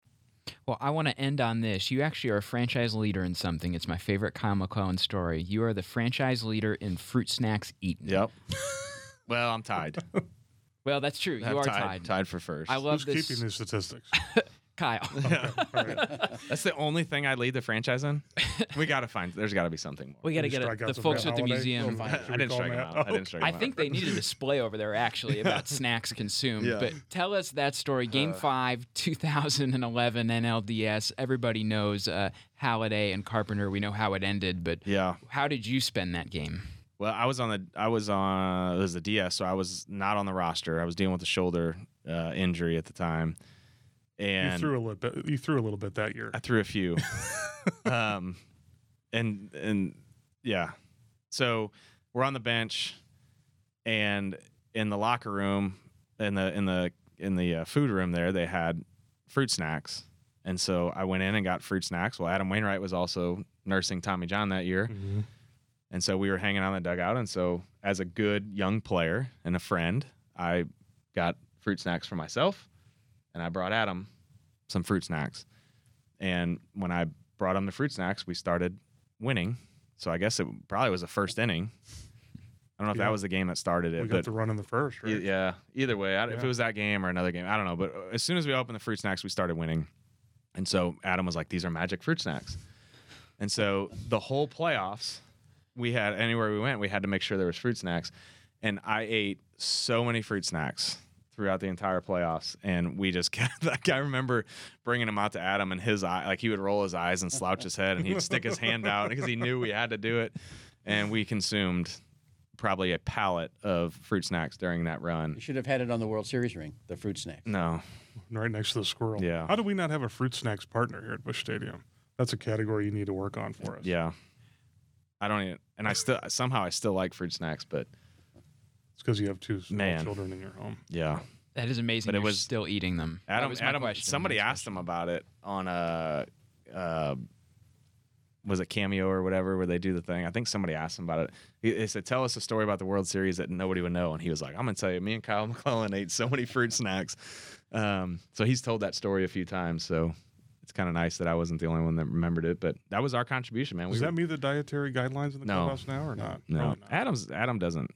Well, I want to end on this. You actually are a franchise leader in something. It's my favorite Kyle McClellan story. You are the franchise leader in fruit snacks eaten. Yep. well, I'm tied. Well, that's true. You I'm are tied. tied. Tied for first. I love Who's this. keeping these statistics? Kyle. That's the only thing I lead the franchise in. We got to find. There's got to be something more. we got to get strike a, the folks at the holiday? museum. Go find it. I didn't call strike him him out? out. I didn't strike him I out. think they need a display over there actually about snacks consumed. Yeah. But tell us that story. Game five, 2011 NLDS. Everybody knows uh, Halladay and Carpenter. We know how it ended, but Yeah. how did you spend that game? Well, I was on the I was on it was the DS, so I was not on the roster. I was dealing with a shoulder uh, injury at the time, and you threw a little bit. You threw a little bit that year. I threw a few. um, and and yeah, so we're on the bench, and in the locker room, in the in the in the uh, food room there, they had fruit snacks, and so I went in and got fruit snacks. Well, Adam Wainwright was also nursing Tommy John that year, Mhm. and so we were hanging on the dugout. And so, as a good young player and a friend, I got fruit snacks for myself, and I brought Adam some fruit snacks. And when I brought him the fruit snacks, we started winning. So I guess it probably was the first inning. I don't know if Yeah. that was the game that started it, We but got the run in the first, right? E- yeah. Either way, I, if Yeah. it was that game or another game, I don't know. But uh, as soon as we opened the fruit snacks, we started winning, and so Adam was like, "These are magic fruit snacks," and so the whole playoffs, we had anywhere we went, we had to make sure there was fruit snacks, and I ate so many fruit snacks throughout the entire playoffs, and we just kept. Like I remember bringing him out to Adam, and his eye, like he would roll his eyes and slouch his head, and he'd stick his hand out because he knew we had to do it, and we consumed probably a pallet of fruit snacks during that run. You should have had it on the World Series ring, the fruit snack. No, Right next to the squirrel. Yeah. How do we not have a fruit snacks partner here at Busch Stadium? That's a category you need to work on for us. yeah, I don't even, and I still somehow I still like fruit snacks, but It's because you have two small Man. children in your home. yeah, That is amazing. But it You're was- still eating them. That Adam, was my Adam, question. somebody Next asked him about it on a, uh, was it Cameo or whatever, where they do the thing. I think somebody asked him about it. He, he said, "Tell us a story about the World Series that nobody would know," and he was like, "I'm gonna tell you, me and Kyle McClellan ate so many fruit snacks." Um, so he's told that story a few times. So. It's kind of nice that I wasn't the only one that remembered it, but that was our contribution, man. Does we that meet the dietary guidelines in the No. clubhouse now or not? no, Probably not. Adam's Adam doesn't.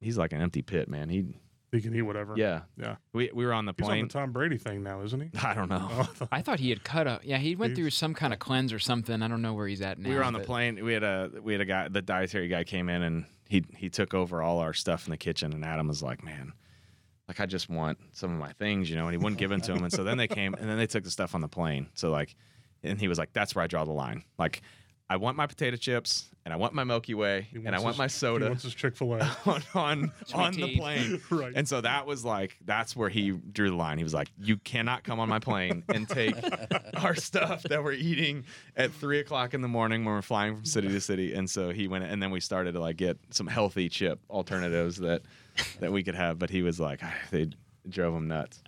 He's like an empty pit, man. He, He can eat whatever. yeah, Yeah. we we were on the He's on plane. the Tom Brady thing now, isn't he? I don't know. Oh, I thought he had cut a. Yeah, he went He's- through some kind of cleanse or something. I don't know where he's at now. we were on the but- plane. We had a we had a guy. The dietary guy came in and he he took over all our stuff in the kitchen. And Adam was like, "Man, like I just want some of my things, you know." And he wouldn't give them to him. And so then they came and then they took the stuff on the plane. So like, and he was like, "That's where I draw the line. Like, I want my potato chips and I want my Milky Way and I want his- my He soda." wants his Chick Fil A. on on, on the plane. Right. And so that was like that's where he drew the line. He was like, "You cannot come on my plane and take our stuff that we're eating at three o'clock in the morning when we're flying from city to city." And so he went, and then we started to like get some healthy chip alternatives that that we could have. But he was like, ah, they drove him nuts.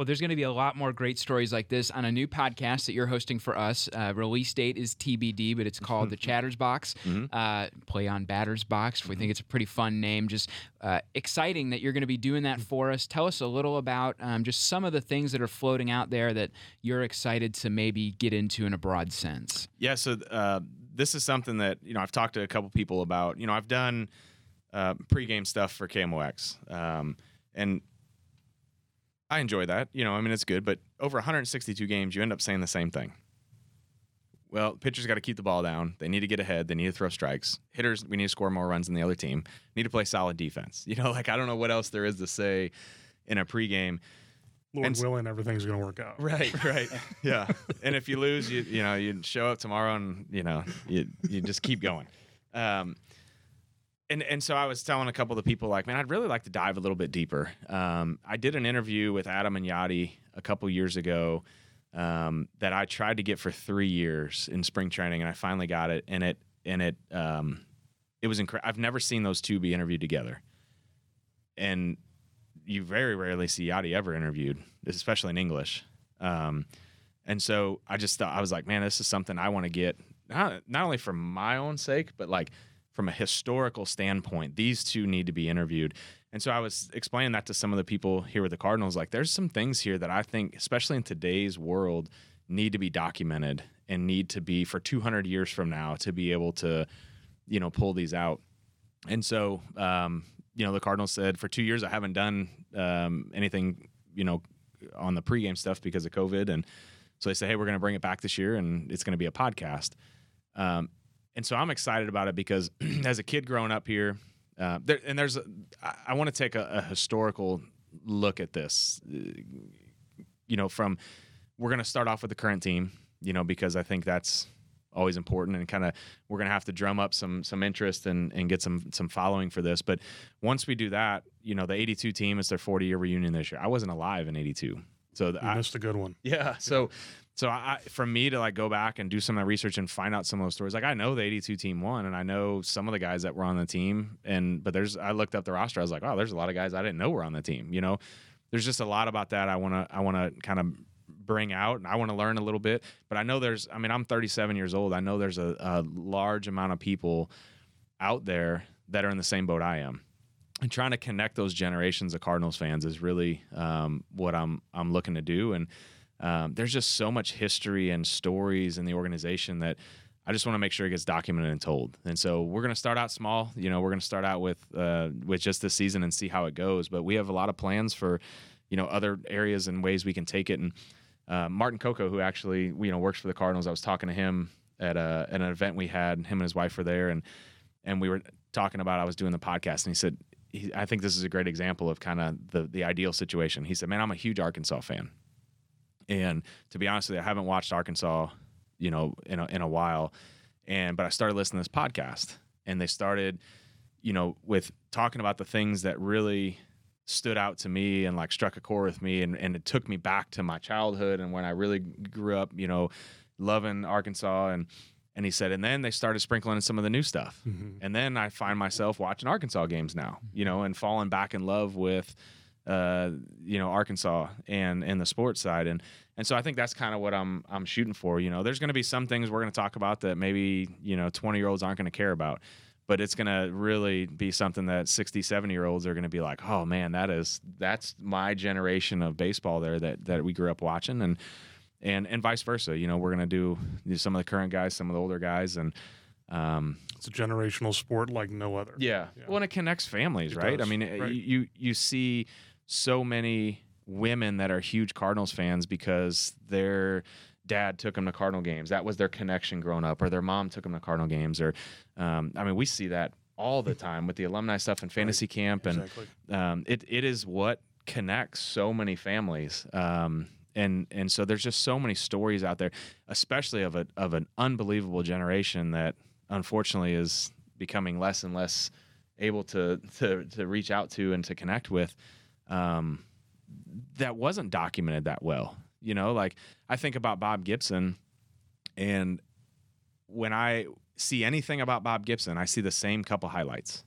Well, there's going to be a lot more great stories like this on a new podcast that you're hosting for us. Uh, release date is TBD, but it's called The Chatters Box. Uh, play on Batters Box. We think it's a pretty fun name. Just uh, exciting that you're going to be doing that for us. Tell us a little about um, just some of the things that are floating out there that you're excited to maybe get into in a broad sense. Yeah, so uh, this is something that you know I've talked to a couple people about. You know, I've done uh, pregame stuff for KMOX, um, and I enjoy that. You know, I mean, it's good, but over 162 games, you end up saying the same thing. Well, pitchers got to keep the ball down. They need to get ahead. They need to throw strikes. Hitters, we need to score more runs than the other team. Need to play solid defense. You know, like I don't know what else there is to say in a pregame. Lord And willing, everything's going to work out. Right, right. yeah. And if you lose, you you know, you show up tomorrow and, you know, you you just keep going. Um and and so I was telling a couple of the people like, man, I'd really like to dive a little bit deeper. Um, I did an interview with Adam and Yadi a couple years ago um, that I tried to get for three years in spring training, and I finally got it. And it and it um, it was incredible. I've never seen those two be interviewed together, and you very rarely see Yadi ever interviewed, especially in English. Um, and so I just thought I was like, man, this is something I want to get not not only for my own sake, but like from a historical standpoint, these two need to be interviewed. And so I was explaining that to some of the people here with the Cardinals. Like, there's some things here that I think, especially in today's world, need to be documented and need to be for 200 years from now to be able to, you know, pull these out. And so, um, you know, the Cardinals said for two years I haven't done um, anything, you know, on the pregame stuff because of COVID. And so they said, hey, we're going to bring it back this year and it's going to be a podcast. Um, and so I'm excited about it because as a kid growing up here, uh, there, and there's, a, I, I want to take a, a historical look at this, you know, from, we're going to start off with the current team, you know, because I think that's always important and kind of we're going to have to drum up some some interest and and get some some following for this but once we do that you know the 82 team is their 40 year reunion this year i wasn't alive in 82 So the, You I, missed a good one. yeah. So, so I, for me to like go back and do some of the research and find out some of those stories, like I know the 82 team won and I know some of the guys that were on the team. And, but there's, I looked up the roster. I was like, oh, there's a lot of guys I didn't know were on the team. You know, there's just a lot about that I want to, I want to kind of bring out and I want to learn a little bit. But I know there's, I mean, I'm 37 years old. I know there's a, a large amount of people out there that are in the same boat I am and trying to connect those generations of Cardinals fans is really um, what I'm I'm looking to do. And um, there's just so much history and stories in the organization that I just want to make sure it gets documented and told. And so we're going to start out small. You know, we're going to start out with uh, with just this season and see how it goes. But we have a lot of plans for you know other areas and ways we can take it. And uh, Martin Coco, who actually you know works for the Cardinals, I was talking to him at, a, at an event we had. Him and his wife were there, and and we were talking about I was doing the podcast, and he said I think this is a great example of kind of the the ideal situation. He said, "Man, I'm a huge Arkansas fan, and to be honest with you, I haven't watched Arkansas, you know, in a, in a while, and but I started listening to this podcast, and they started, you know, with talking about the things that really." stood out to me and like struck a chord with me and, and it took me back to my childhood and when I really grew up, you know, loving Arkansas and and he said, and then they started sprinkling in some of the new stuff. Mm-hmm. And then I find myself watching Arkansas games now, you know, and falling back in love with, uh, you know, Arkansas and and the sports side. And and so I think that's kind of what I'm I'm shooting for. You know, there's going to be some things we're going to talk about that maybe you know 20 year olds aren't going to care about. But it's going to really be something that 60, 70 year olds are going to be like, oh man, that is that's my generation of baseball there that that we grew up watching, and and and vice versa. You know, we're going to do some of the current guys, some of the older guys, and um, It's a generational sport like no other. yeah. Yeah. Well, and it connects families, It right? I mean, right. you you see so many women that are huge Cardinals fans because their dad took them to Cardinal games. That was their connection growing up, or their mom took them to Cardinal games, or um, I mean, we see that all the time with the alumni stuff and fantasy camp, and Exactly. um, it it is what connects so many families. Um, and and so there's just so many stories out there, especially of a of an unbelievable generation that unfortunately is becoming less and less able to to to reach out to and to connect with. Um, that wasn't documented that well. You know, like I think about Bob Gibson, and when I see anything about Bob Gibson, I see the same couple highlights.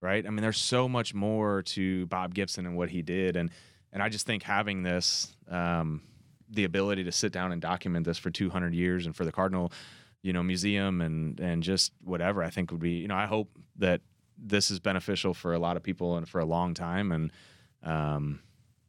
Right? I mean, there's so much more to Bob Gibson and what he did, and and I just think having this, um, the ability to sit down and document this for 200 years, and for the Cardinal, you know, museum and and just whatever, I think would be, you know, I hope that this is beneficial for a lot of people and for a long time, and um,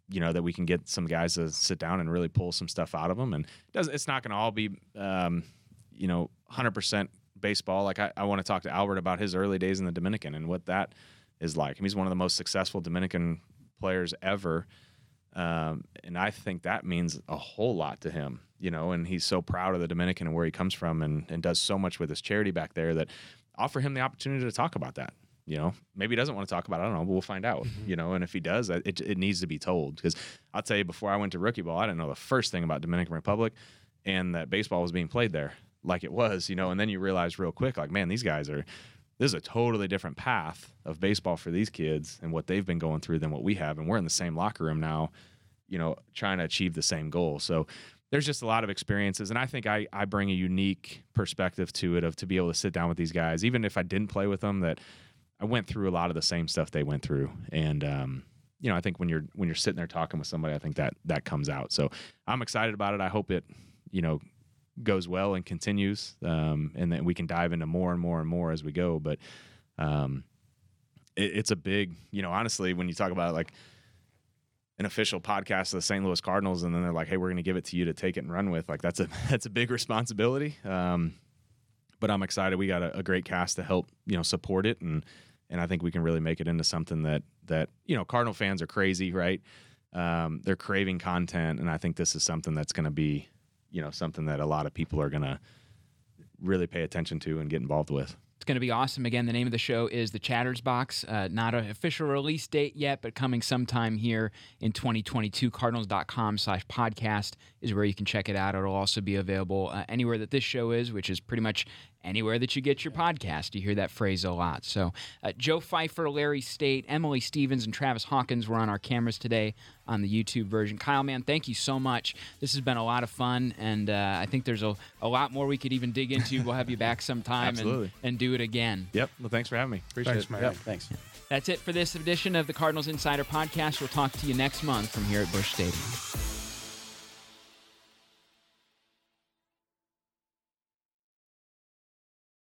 you know that we can get some guys to sit down and really pull some stuff out of them. And it it's not going to all be, um, you know, 100% baseball. Like I, I want to talk to Albert about his early days in the Dominican and what that is like. He's one of the most successful Dominican players ever. Um, and I think that means a whole lot to him, you know, and he's so proud of the Dominican and where he comes from and, and does so much with his charity back there that offer him the opportunity to talk about that. You know, maybe he doesn't want to talk about it. I don't know, but we'll find out, mm-hmm. you know, and if he does, it, it needs to be told. Because I'll tell you, before I went to rookie ball, I didn't know the first thing about Dominican Republic and that baseball was being played there like it was, you know, and then you realize real quick, like, man, these guys are, this is a totally different path of baseball for these kids and what they've been going through than what we have. And we're in the same locker room now, you know, trying to achieve the same goal. So there's just a lot of experiences. And I think I, I bring a unique perspective to it of to be able to sit down with these guys, even if I didn't play with them, that I went through a lot of the same stuff they went through. And, um, you know, I think when you're when you're sitting there talking with somebody, I think that that comes out. So I'm excited about it. I hope it, you know, goes well and continues, um, and then we can dive into more and more and more as we go. But um, it, it's a big, you know, honestly, when you talk about like an official podcast of the St. Louis Cardinals, and then they're like, "Hey, we're going to give it to you to take it and run with," like that's a that's a big responsibility. Um, but I'm excited. We got a, a great cast to help, you know, support it, and and I think we can really make it into something that that you know, Cardinal fans are crazy, right? Um, they're craving content, and I think this is something that's going to be, you know, something that a lot of people are going to really pay attention to and get involved with. It's going to be awesome. Again, the name of the show is The Chatters Box. Uh, not an official release date yet, but coming sometime here in 2022. Cardinals.com slash podcast is where you can check it out. It'll also be available uh, anywhere that this show is, which is pretty much anywhere that you get your podcast. You hear that phrase a lot. So, uh, Joe Pfeiffer, Larry State, Emily Stevens, and Travis Hawkins were on our cameras today on the YouTube version. Kyle, man, thank you so much. This has been a lot of fun, and uh, I think there's a, a lot more we could even dig into. We'll have you back sometime and, and do it again. Yep. Well, thanks for having me. Appreciate Thanks, it. man. Yep, thanks. That's it for this edition of the Cardinals Insider Podcast. We'll talk to you next month from here at Busch Stadium.